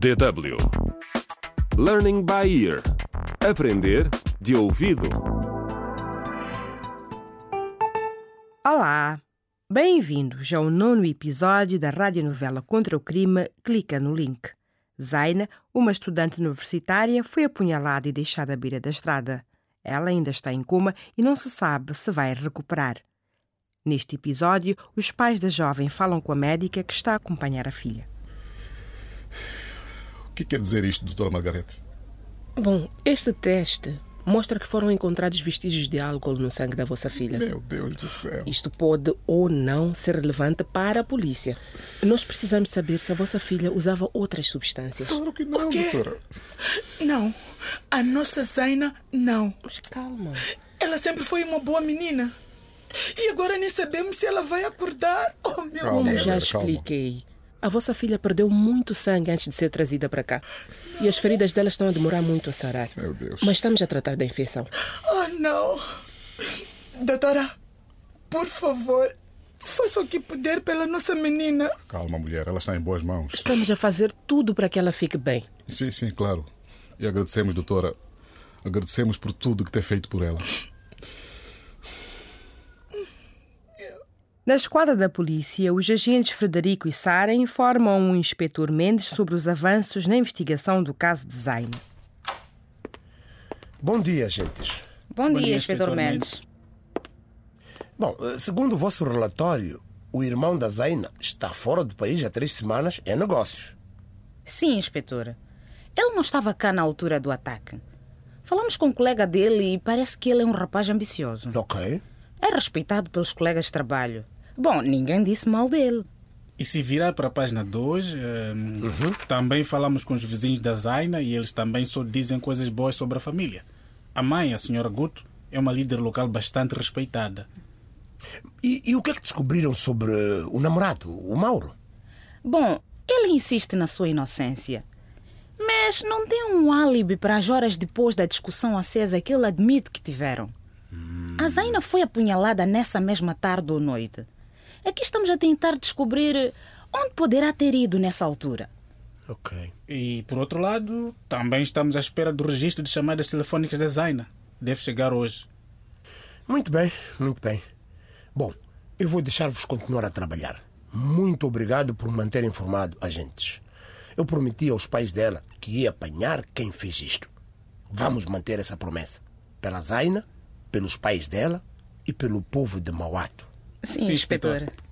DW Learning by Ear Aprender de ouvido. Olá! Bem-vindos ao nono episódio da radionovela Contra o Crime Clica no Link. Zaina, uma estudante universitária, foi apunhalada e deixada à beira da estrada. Ela ainda está em coma e não se sabe se vai recuperar. Neste episódio, os pais da jovem falam com a médica que está a acompanhar a filha. O que quer dizer isto, doutora Margarete? Bom, este teste mostra que foram encontrados vestígios de álcool no sangue da vossa filha. Meu Deus do céu. Isto pode ou não ser relevante para a polícia. Nós precisamos saber se a vossa filha usava outras substâncias. Claro que não, doutora. Não, a nossa Zaina não. Mas calma. Ela sempre foi uma boa menina. E agora nem sabemos se ela vai acordar. Oh, meu Calma, Como Deus. já Margarete, calma. expliquei, a vossa filha perdeu muito sangue antes de ser trazida para cá. E as feridas dela estão a demorar muito a sarar. Meu Deus. Mas estamos a tratar da infecção. Oh, não. Doutora, por favor, faça o que puder pela nossa menina. Calma, mulher, ela está em boas mãos. Estamos a fazer tudo para que ela fique bem. Sim, sim, claro. E agradecemos, doutora. Agradecemos por tudo que tem feito por ela. Na esquadra da polícia, os agentes Frederico e Sara informam o inspetor Mendes sobre os avanços na investigação do caso de Zaina. Bom dia, gentes. Bom, dia, Inspetor Mendes. Bom, eh, segundo o vosso relatório, o irmão da Zaina está fora do país há três semanas em negócios. Sim, inspetor. Ele não estava cá na altura do ataque. Falamos com um colega dele e parece que ele é um rapaz ambicioso. Ok. É respeitado pelos colegas de trabalho. Bom, ninguém disse mal dele. E se virar para a página 2, também falamos com os vizinhos da Zaina e eles também só dizem coisas boas sobre a família. A mãe, a senhora Guto, é uma líder local bastante respeitada. E, e o que é que descobriram sobre eh, o namorado, o Mauro? Bom, ele insiste na sua inocência. Mas não tem um álibi para as horas depois da discussão acesa que ele admite que tiveram. A Zaina foi apunhalada nessa mesma tarde ou noite. Aqui estamos a tentar descobrir onde poderá ter ido nessa altura. Ok. E, por outro lado, também estamos à espera do registro de chamadas telefónicas da Zaina. Deve chegar hoje. Muito bem, muito bem. Bom, eu vou deixar-vos continuar a trabalhar. Muito obrigado por me manter informado, agentes. Eu prometi aos pais dela que ia apanhar quem fez isto. Vamos manter essa promessa. Pela Zaina, pelos pais dela e pelo povo de Mauato. Sim, Sim, inspetor. inspetor.